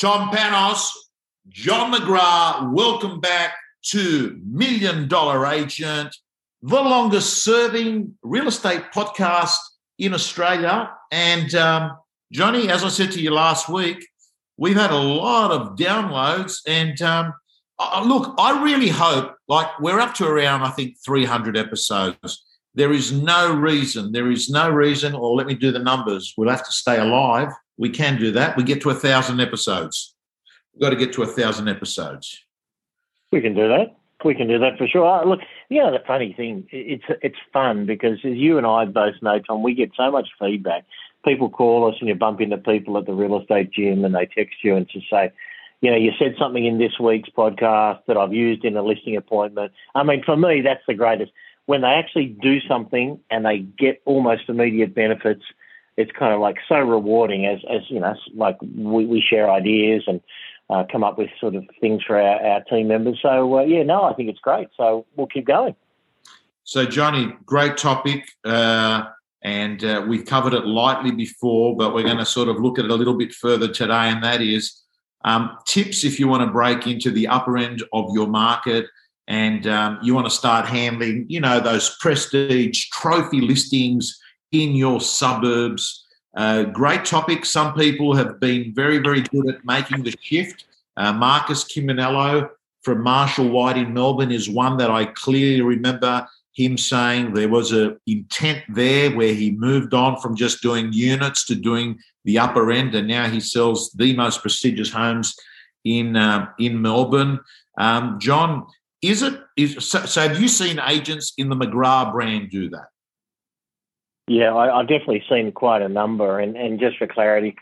Tom Panos, John McGrath, welcome back to Million Dollar Agent, the longest serving real estate podcast in Australia. And um, Johnny, as I said to you last week, we've had a lot of downloads. And um, look, I really hope, like, we're up to around, I think, 300 episodes. There is no reason, there is no reason, or let me do the numbers. We'll have to stay alive we can do that. We get to a thousand episodes. We've got to get to a thousand episodes. We can do that. We can do that for sure. Uh, look, you know the funny thing, it's it's fun because as you and I both know, Tom, we get so much feedback. People call us and you bump into people at the real estate gym and they text you and just say, you know, you said something in this week's podcast that I've used in a listing appointment. I mean, for me, that's the greatest. When they actually do something and they get almost immediate benefits – it's kind of like so rewarding as as you know like we, we share ideas and uh, come up with sort of things for our, our team members. So uh, yeah, no, I think it's great. So we'll keep going. So Johnny, great topic. Uh, and uh, we've covered it lightly before, but we're going to sort of look at it a little bit further today, and that is um, tips if you want to break into the upper end of your market and um, you want to start handling, you know, those prestige trophy listings in your suburbs. Uh, great topic. Some people have been very, very good at making the shift. Uh, Marcus Chiminello from Marshall White in Melbourne is one that I clearly remember him saying there was a intent there where he moved on from just doing units to doing the upper end, and now he sells the most prestigious homes in uh, in Melbourne. Um, John, is it is so, so? Have you seen agents in the McGrath brand do that? Yeah, I, have definitely seen quite a number. And, and just for clarity,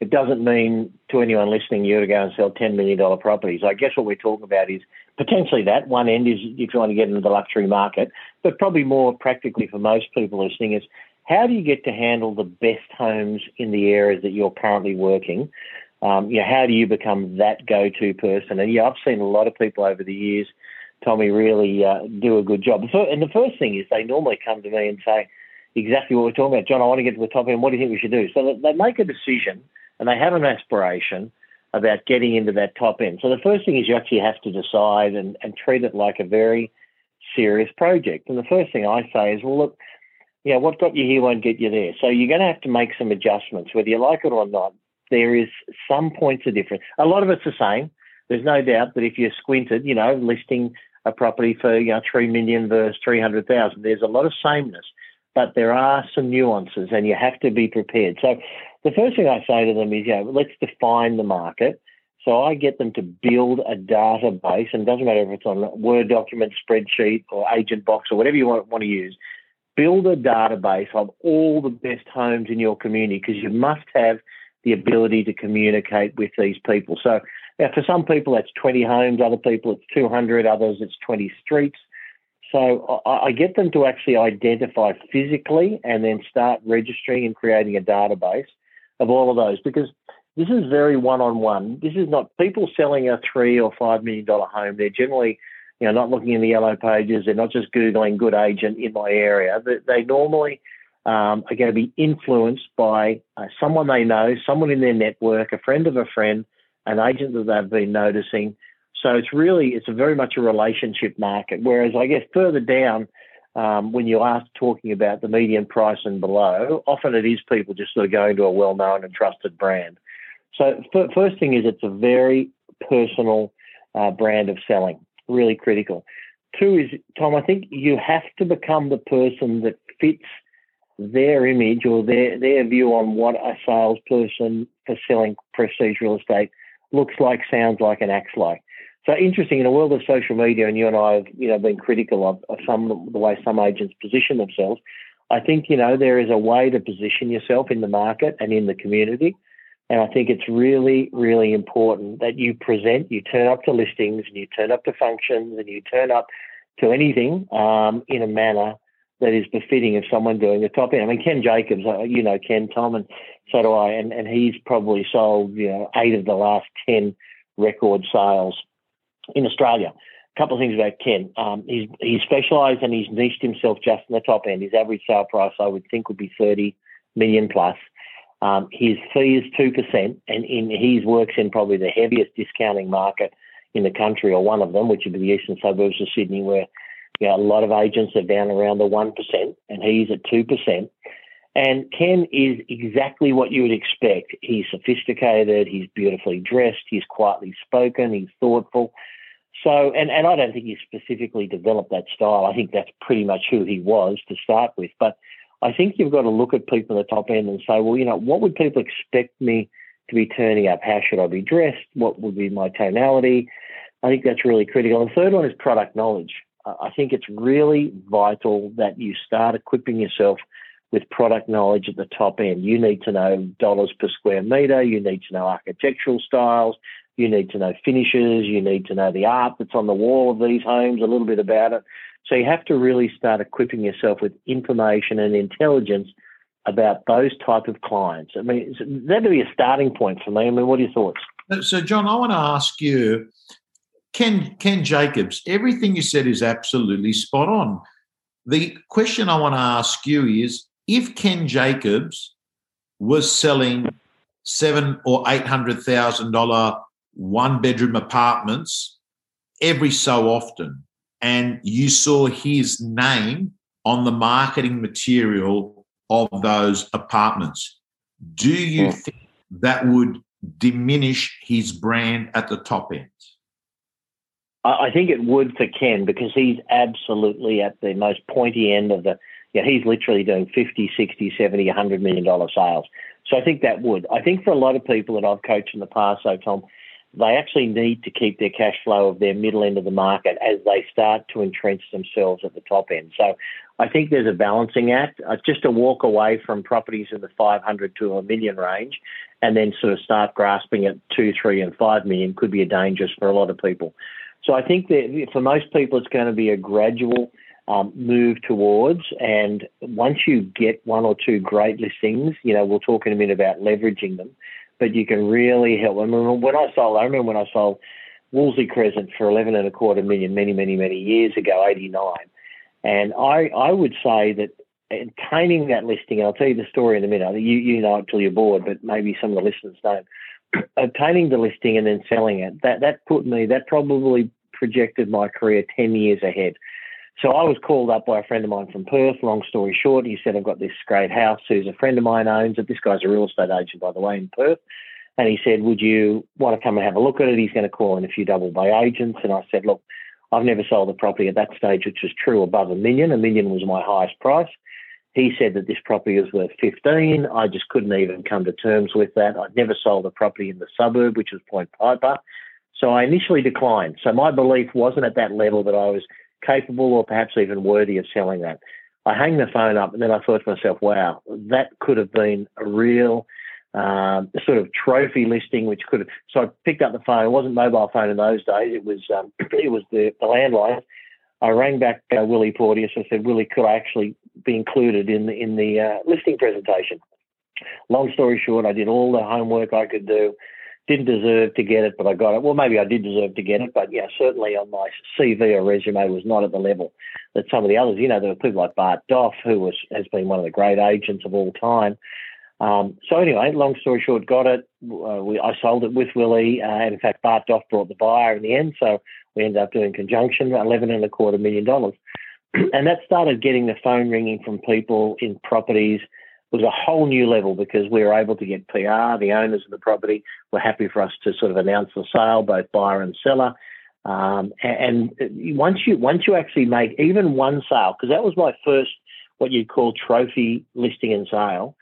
it doesn't mean to anyone listening you're to go and sell $10 million properties. I guess what we're talking about is potentially that. One end is if you're to get into the luxury market, but probably more practically for most people listening is how do you get to handle the best homes in the areas that you're currently working? Um, you know, how do you become that go-to person? And yeah, I've seen a lot of people over the years, Tommy, really uh, do a good job. And the first thing is they normally come to me and say, exactly what we're talking about. John, I want to get to the top end. What do you think we should do? So they make a decision and they have an aspiration about getting into that top end. So the first thing is you actually have to decide and, and treat it like a very serious project. And the first thing I say is, well, look, you know, what got you here won't get you there. So you're going to have to make some adjustments, whether you like it or not. There is some points of difference. A lot of it's the same. There's no doubt that if you're squinted, you know, listing a property for you know three million versus three hundred thousand, there's a lot of sameness but there are some nuances and you have to be prepared. So the first thing I say to them is, you know, let's define the market. So I get them to build a database, and it doesn't matter if it's on a Word document, spreadsheet, or agent box, or whatever you want, want to use. Build a database of all the best homes in your community because you must have the ability to communicate with these people. So now for some people that's 20 homes, other people it's 200, others it's 20 streets. So I get them to actually identify physically and then start registering and creating a database of all of those because this is very one-on-one. This is not people selling a three or five million dollar home. They're generally, you know, not looking in the yellow pages. They're not just googling good agent in my area. They, they normally um, are going to be influenced by uh, someone they know, someone in their network, a friend of a friend, an agent that they've been noticing so it's really, it's a very much a relationship market. Whereas I guess further down, um, when you are talking about the median price and below, often it is people just sort of going to a well-known and trusted brand. So f- first thing is it's a very personal uh, brand of selling, really critical. Two is, Tom, I think you have to become the person that fits their image or their, their view on what a salesperson for selling prestige real estate looks like, sounds like, and acts like. So interesting in a world of social media, and you and I have you know been critical of, of some the way some agents position themselves. I think you know there is a way to position yourself in the market and in the community, and I think it's really really important that you present, you turn up to listings, and you turn up to functions, and you turn up to anything um, in a manner that is befitting of someone doing the top end. I mean, Ken Jacobs, uh, you know Ken Tom, and so do I, and and he's probably sold you know eight of the last ten record sales in Australia. A couple of things about Ken. Um, he's he's specialised and he's niched himself just in the top end. His average sale price, I would think, would be thirty million plus. Um, his fee is 2%, and in, he works in probably the heaviest discounting market in the country, or one of them, which would be the eastern suburbs of Sydney, where you know, a lot of agents are down around the 1%, and he's at 2%. And Ken is exactly what you would expect. He's sophisticated, he's beautifully dressed, he's quietly spoken, he's thoughtful. So, and, and I don't think he specifically developed that style. I think that's pretty much who he was to start with. But I think you've got to look at people at the top end and say, well, you know, what would people expect me to be turning up? How should I be dressed? What would be my tonality? I think that's really critical. And the third one is product knowledge. I think it's really vital that you start equipping yourself with product knowledge at the top end. You need to know dollars per square meter. You need to know architectural styles. You need to know finishes. You need to know the art that's on the wall of these homes, a little bit about it. So you have to really start equipping yourself with information and intelligence about those type of clients. I mean, that'd be a starting point for me. I mean, what are your thoughts? So, John, I want to ask you, Ken, Ken Jacobs, everything you said is absolutely spot on. The question I want to ask you is if Ken Jacobs was selling seven or eight hundred thousand dollar one bedroom apartments every so often, and you saw his name on the marketing material of those apartments, do you yeah. think that would diminish his brand at the top end? I think it would for Ken because he's absolutely at the most pointy end of the yeah, he's literally doing 50, 60, 70, 100 million dollar sales. So I think that would. I think for a lot of people that I've coached in the past, so Tom, they actually need to keep their cash flow of their middle end of the market as they start to entrench themselves at the top end. So I think there's a balancing act. Uh, just to walk away from properties in the 500 to a million range and then sort of start grasping at two, three, and five million could be a dangerous for a lot of people. So I think that for most people, it's going to be a gradual um, move towards. And once you get one or two great listings, you know, we'll talk in a minute about leveraging them, but you can really help. I when I sold, I remember when I sold Wolseley Crescent for 11 and a quarter million many, many, many years ago, 89. And I, I would say that obtaining that listing, and I'll tell you the story in a minute. You, you know it till you're bored, but maybe some of the listeners don't. obtaining the listing and then selling it, that, that put me, that probably projected my career 10 years ahead. So I was called up by a friend of mine from Perth. Long story short, he said, I've got this great house who's a friend of mine owns it. This guy's a real estate agent, by the way, in Perth. And he said, Would you want to come and have a look at it? He's going to call in a few double bay agents. And I said, Look, I've never sold a property at that stage, which was true above a million. A million was my highest price. He said that this property was worth 15. I just couldn't even come to terms with that. I'd never sold a property in the suburb, which was Point Piper. So I initially declined. So my belief wasn't at that level that I was capable or perhaps even worthy of selling that. I hang the phone up and then I thought to myself, wow, that could have been a real um, sort of trophy listing, which could have. So I picked up the phone. It wasn't mobile phone in those days. It was um, it was the, the landline. I rang back uh, Willie Porteous. I said, Willie, could I actually be included in the in the uh, listing presentation? Long story short, I did all the homework I could do didn't deserve to get it, but I got it. Well, maybe I did deserve to get it, but yeah, certainly on my CV or resume was not at the level that some of the others. You know, there were people like Bart Doff, who was has been one of the great agents of all time. Um, so anyway, long story short, got it. Uh, we, I sold it with Willie. Uh, in fact, Bart Doff brought the buyer in the end, so we ended up doing conjunction, eleven and a quarter million dollars, and that started getting the phone ringing from people in properties was a whole new level because we were able to get PR. The owners of the property were happy for us to sort of announce the sale, both buyer and seller. Um, and, and once you once you actually make even one sale, because that was my first what you'd call trophy listing and sale,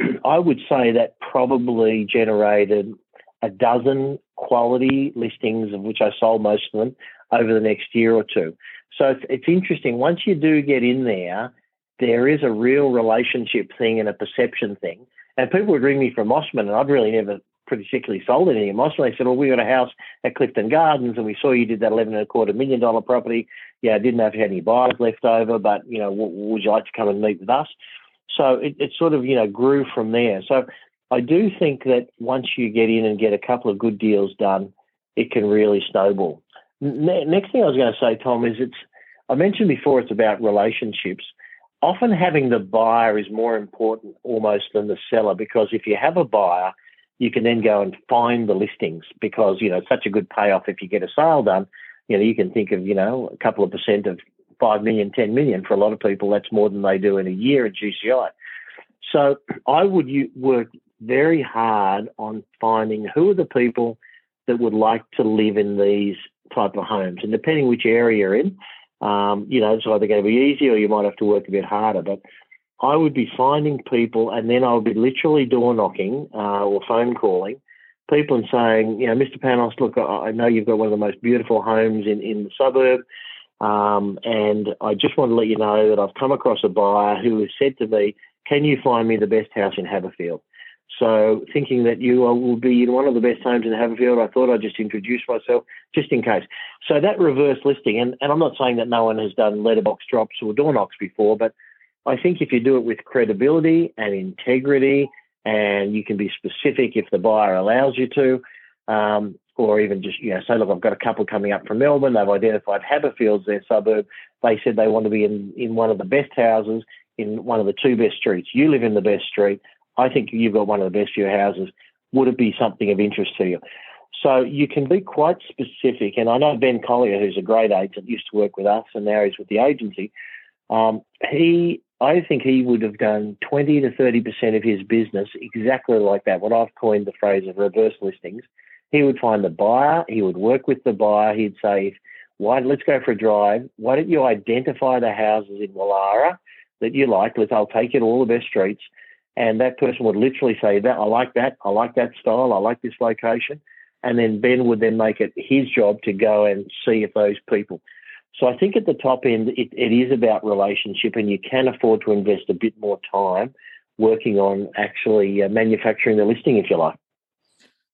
I would say that probably generated a dozen quality listings, of which I sold most of them over the next year or two. So it's, it's interesting. Once you do get in there there is a real relationship thing and a perception thing. And people would ring me from Mosman, and I'd really never particularly sold anything in Mosman. They said, "Well, we got a house at Clifton Gardens, and we saw you did that eleven and a quarter million dollar property. Yeah, I didn't know if you had any buyers left over, but you know, w- would you like to come and meet with us?" So it, it sort of you know grew from there. So I do think that once you get in and get a couple of good deals done, it can really snowball. Next thing I was going to say, Tom, is it's I mentioned before it's about relationships. Often having the buyer is more important almost than the seller because if you have a buyer, you can then go and find the listings because, you know, it's such a good payoff if you get a sale done. You know, you can think of, you know, a couple of percent of 5 million, 10 million. For a lot of people, that's more than they do in a year at GCI. So I would work very hard on finding who are the people that would like to live in these type of homes. And depending which area you're in, um, you know, it's either going to be easy or you might have to work a bit harder. But I would be finding people and then I would be literally door knocking uh, or phone calling people and saying, you know, Mr. Panos, look, I know you've got one of the most beautiful homes in, in the suburb. Um, and I just want to let you know that I've come across a buyer who has said to me, can you find me the best house in Haberfield? So, thinking that you will be in one of the best homes in Haberfield, I thought I'd just introduce myself just in case. So, that reverse listing, and, and I'm not saying that no one has done letterbox drops or door knocks before, but I think if you do it with credibility and integrity, and you can be specific if the buyer allows you to, um, or even just you know say, look, I've got a couple coming up from Melbourne. They've identified Haberfield's their suburb. They said they want to be in in one of the best houses in one of the two best streets. You live in the best street. I think you've got one of the best few houses. Would it be something of interest to you? So you can be quite specific. And I know Ben Collier, who's a great agent, used to work with us and now he's with the agency. Um, he, I think he would have done 20 to 30% of his business exactly like that, what I've coined the phrase of reverse listings. He would find the buyer, he would work with the buyer, he'd say, why, let's go for a drive. Why don't you identify the houses in Woollahra that you like? Let's, I'll take you to all the best streets and that person would literally say that I like that, I like that style, I like this location, and then Ben would then make it his job to go and see if those people. So I think at the top end, it, it is about relationship, and you can afford to invest a bit more time working on actually uh, manufacturing the listing, if you like.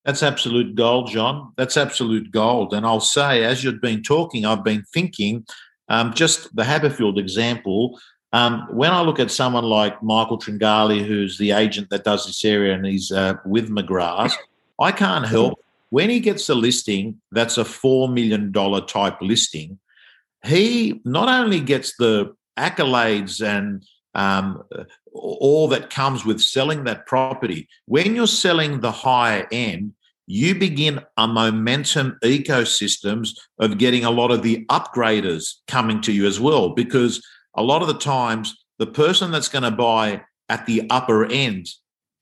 That's absolute gold, John. That's absolute gold. And I'll say, as you've been talking, I've been thinking, um, just the Haberfield example. Um, when I look at someone like Michael Tringali, who's the agent that does this area and he's uh, with McGrath, I can't help when he gets a listing that's a $4 million type listing, he not only gets the accolades and um, all that comes with selling that property, when you're selling the higher end, you begin a momentum ecosystems of getting a lot of the upgraders coming to you as well because a lot of the times the person that's going to buy at the upper end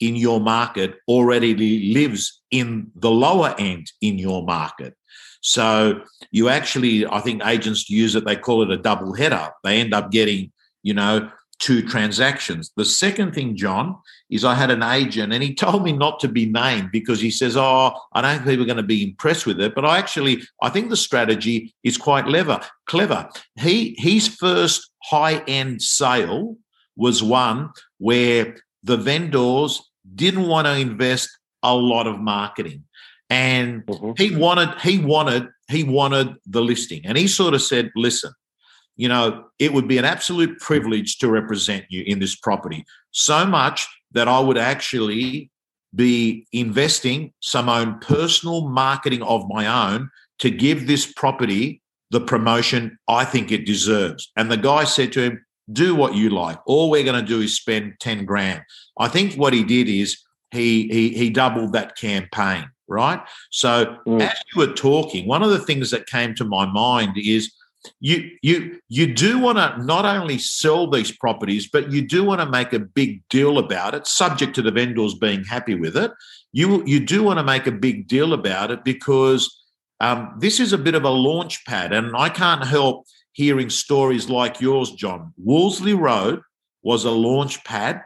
in your market already lives in the lower end in your market. So you actually, I think agents use it, they call it a double header. They end up getting, you know, two transactions. The second thing, John, is I had an agent and he told me not to be named because he says, Oh, I don't think people are going to be impressed with it. But I actually, I think the strategy is quite clever. Clever. He his first high-end sale was one where the vendors didn't want to invest a lot of marketing. And mm-hmm. he wanted, he wanted, he wanted the listing. And he sort of said, listen, you know, it would be an absolute privilege to represent you in this property. So much that I would actually be investing some own personal marketing of my own to give this property the promotion I think it deserves. And the guy said to him, do what you like. All we're going to do is spend 10 grand. I think what he did is he he he doubled that campaign, right? So mm. as you were talking, one of the things that came to my mind is you you you do want to not only sell these properties but you do want to make a big deal about it subject to the vendors being happy with it. You you do want to make a big deal about it because um, this is a bit of a launch pad and i can't help hearing stories like yours john. Wolseley road was a launch pad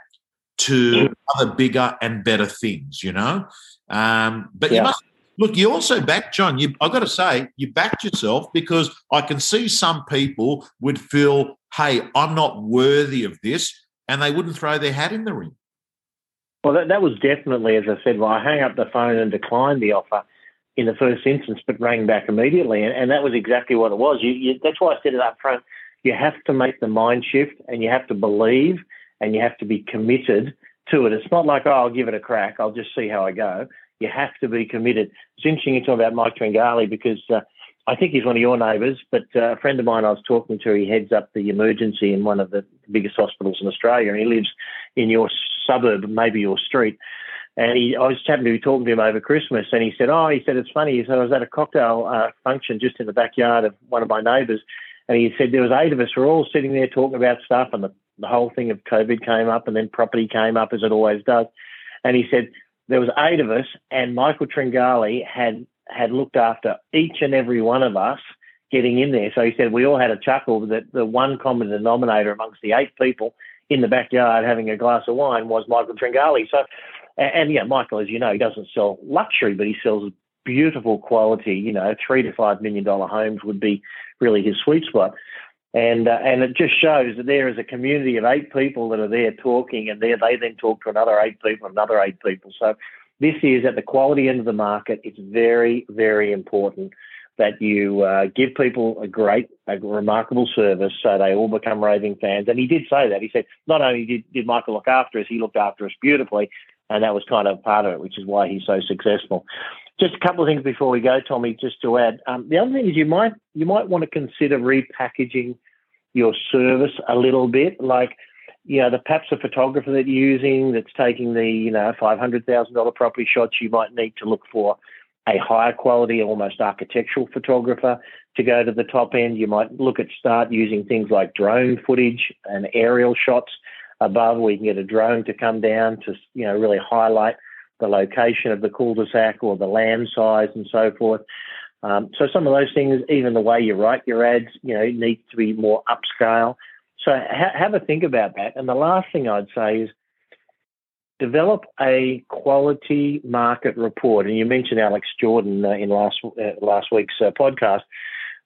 to other bigger and better things you know? Um, but yeah. you must Look, you also backed John. You, I've got to say, you backed yourself because I can see some people would feel, "Hey, I'm not worthy of this," and they wouldn't throw their hat in the ring. Well, that, that was definitely, as I said, well, I hung up the phone and declined the offer in the first instance, but rang back immediately, and, and that was exactly what it was. You, you, that's why I said it up front. You have to make the mind shift, and you have to believe, and you have to be committed to it. It's not like, oh, I'll give it a crack. I'll just see how I go. You have to be committed. It's interesting you talk about Mike Tringali because uh, I think he's one of your neighbours, but uh, a friend of mine I was talking to, he heads up the emergency in one of the biggest hospitals in Australia, and he lives in your suburb, maybe your street. And he, I was happened to be talking to him over Christmas, and he said, "Oh, he said it's funny." He said I was at a cocktail uh, function just in the backyard of one of my neighbours, and he said there was eight of us. We're all sitting there talking about stuff, and the, the whole thing of COVID came up, and then property came up as it always does. And he said there was eight of us, and Michael Tringali had had looked after each and every one of us getting in there. So he said we all had a chuckle that the one common denominator amongst the eight people in the backyard having a glass of wine was Michael Tringali. So, and, and yeah, Michael, as you know, he doesn't sell luxury, but he sells beautiful quality. You know, three to five million dollar homes would be really his sweet spot. And uh, and it just shows that there is a community of eight people that are there talking, and there they then talk to another eight people, another eight people. So this is at the quality end of the market. It's very, very important that you uh, give people a great, a remarkable service so they all become raving fans. And he did say that. He said, not only did, did Michael look after us, he looked after us beautifully. And that was kind of part of it, which is why he's so successful. Just a couple of things before we go, Tommy, just to add. Um, the other thing is you might you might want to consider repackaging your service a little bit. Like you know, the perhaps a photographer that you're using that's taking the, you know, $500,000 property shots, you might need to look for a higher quality, almost architectural photographer to go to the top end. You might look at start using things like drone footage and aerial shots above where you can get a drone to come down to, you know, really highlight the location of the cul-de-sac or the land size and so forth. Um, so some of those things, even the way you write your ads, you know, needs to be more upscale. So ha- have a think about that. And the last thing I'd say is develop a quality market report. And you mentioned Alex Jordan uh, in last uh, last week's uh, podcast.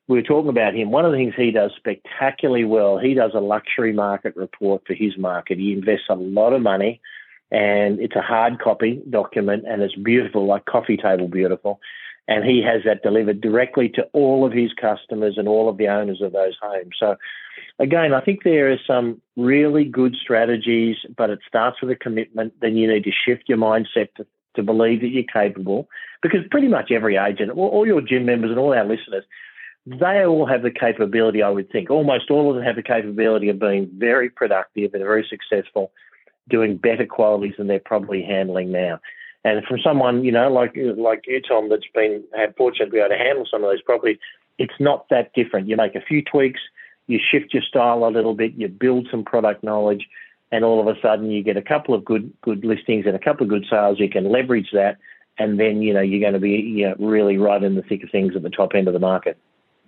We were talking about him. One of the things he does spectacularly well, he does a luxury market report for his market. He invests a lot of money, and it's a hard copy document, and it's beautiful, like coffee table beautiful and he has that delivered directly to all of his customers and all of the owners of those homes. So, again, I think there are some really good strategies, but it starts with a commitment. Then you need to shift your mindset to, to believe that you're capable, because pretty much every agent, all your gym members and all our listeners, they all have the capability, I would think, almost all of them have the capability of being very productive and very successful, doing better qualities than they're probably handling now. And from someone, you know, like like you, Tom, that's been had fortunate to be able to handle some of those properties, it's not that different. You make a few tweaks, you shift your style a little bit, you build some product knowledge, and all of a sudden you get a couple of good good listings and a couple of good sales. You can leverage that, and then you know you're going to be you know, really right in the thick of things at the top end of the market.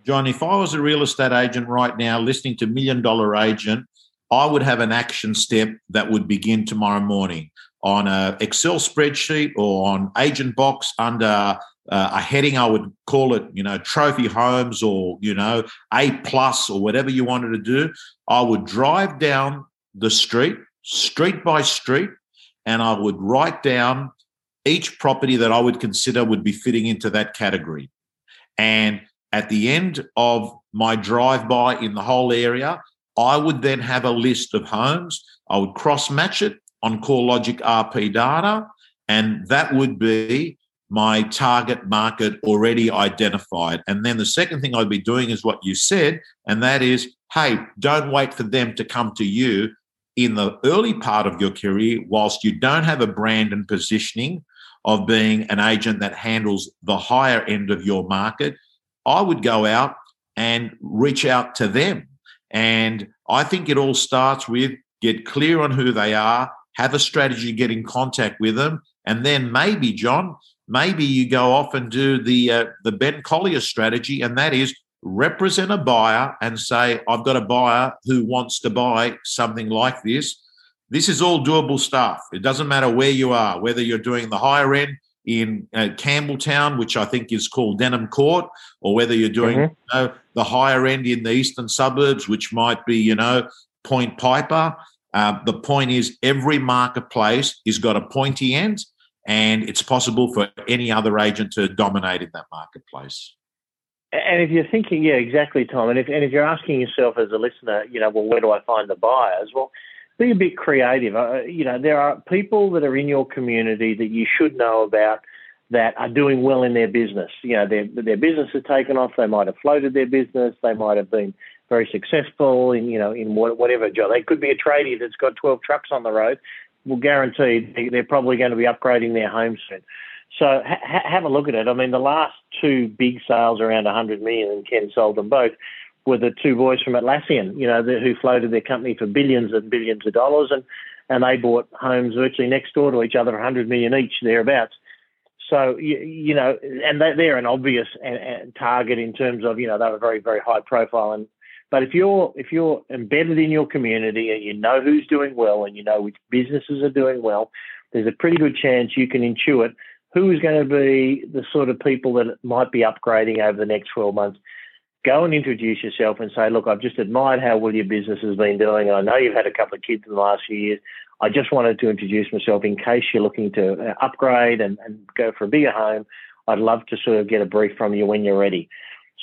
John, if I was a real estate agent right now, listening to Million Dollar Agent, I would have an action step that would begin tomorrow morning on an Excel spreadsheet or on Agent Box under uh, a heading. I would call it, you know, trophy homes or you know A plus or whatever you wanted to do. I would drive down the street, street by street, and I would write down each property that I would consider would be fitting into that category. And at the end of my drive by in the whole area, I would then have a list of homes. I would cross match it on CoreLogic RP data, and that would be my target market already identified. And then the second thing I'd be doing is what you said, and that is hey, don't wait for them to come to you in the early part of your career whilst you don't have a brand and positioning of being an agent that handles the higher end of your market. I would go out and reach out to them. And I think it all starts with get clear on who they are, have a strategy, get in contact with them, and then maybe, John, maybe you go off and do the uh, the Ben Collier strategy, and that is represent a buyer and say, I've got a buyer who wants to buy something like this. This is all doable stuff. It doesn't matter where you are, whether you're doing the higher end in uh, Campbelltown, which I think is called Denham Court, or whether you're doing mm-hmm. you know, the higher end in the eastern suburbs, which might be, you know, Point Piper. Uh, the point is, every marketplace has got a pointy end, and it's possible for any other agent to dominate in that marketplace. And if you're thinking, yeah, exactly, Tom. And if and if you're asking yourself as a listener, you know, well, where do I find the buyers? Well, be a bit creative. Uh, you know, there are people that are in your community that you should know about that are doing well in their business. You know, their their business has taken off. They might have floated their business. They might have been very successful in you know in whatever job. They could be a tradie that's got 12 trucks on the road. Well, guaranteed they're probably going to be upgrading their home soon. So ha- have a look at it. I mean, the last two big sales around 100 million, and Ken sold them both, were the two boys from Atlassian. You know, the, who floated their company for billions and billions of dollars, and and they bought homes virtually next door to each other, 100 million each, thereabouts. So you, you know, and they, they're an obvious target in terms of you know they were very very high profile. And but if you're if you're embedded in your community and you know who's doing well and you know which businesses are doing well, there's a pretty good chance you can intuit who is going to be the sort of people that might be upgrading over the next 12 months. Go and introduce yourself and say, look, I've just admired how well your business has been doing. I know you've had a couple of kids in the last few years. I just wanted to introduce myself in case you're looking to uh, upgrade and, and go for a bigger home. I'd love to sort of get a brief from you when you're ready.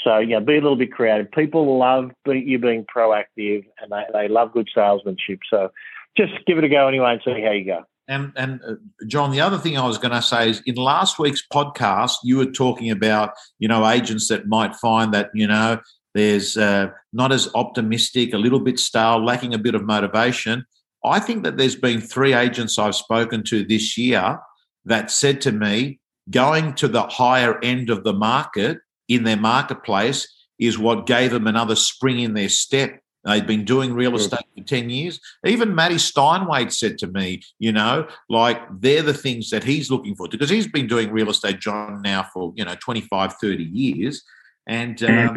So, yeah, be a little bit creative. People love you being proactive and they, they love good salesmanship. So just give it a go anyway and see how you go. And and uh, John, the other thing I was going to say is in last week's podcast, you were talking about you know agents that might find that you know there's uh, not as optimistic, a little bit stale, lacking a bit of motivation. I think that there's been three agents I've spoken to this year that said to me, going to the higher end of the market in their marketplace is what gave them another spring in their step. They've been doing real estate for 10 years. Even Matty Steinway said to me, you know, like they're the things that he's looking for because he's been doing real estate, John, now for, you know, 25, 30 years. And um,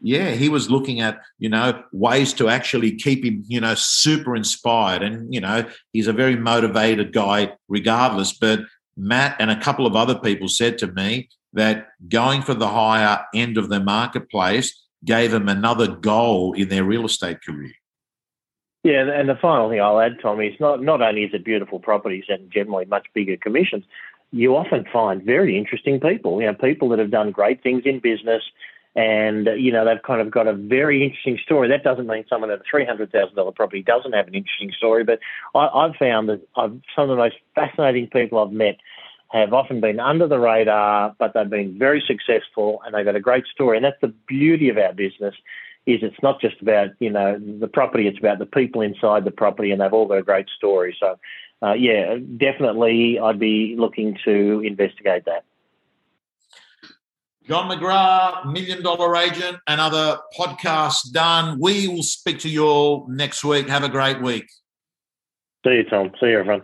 yeah, he was looking at, you know, ways to actually keep him, you know, super inspired. And, you know, he's a very motivated guy regardless. But Matt and a couple of other people said to me that going for the higher end of the marketplace gave them another goal in their real estate career. Yeah, and the final thing I'll add, Tommy, is not, not only is it beautiful properties and generally much bigger commissions, you often find very interesting people. You know, people that have done great things in business, and you know they've kind of got a very interesting story. That doesn't mean someone at a three hundred thousand dollar property doesn't have an interesting story, but I, have found that I've, some of the most fascinating people I've met have often been under the radar, but they've been very successful and they've got a great story. And that's the beauty of our business is it's not just about you know the property; it's about the people inside the property, and they've all got a great story. So, uh, yeah, definitely, I'd be looking to investigate that. John McGrath, Million Dollar Agent, another podcast done. We will speak to you all next week. Have a great week. See you, Tom. See you, everyone.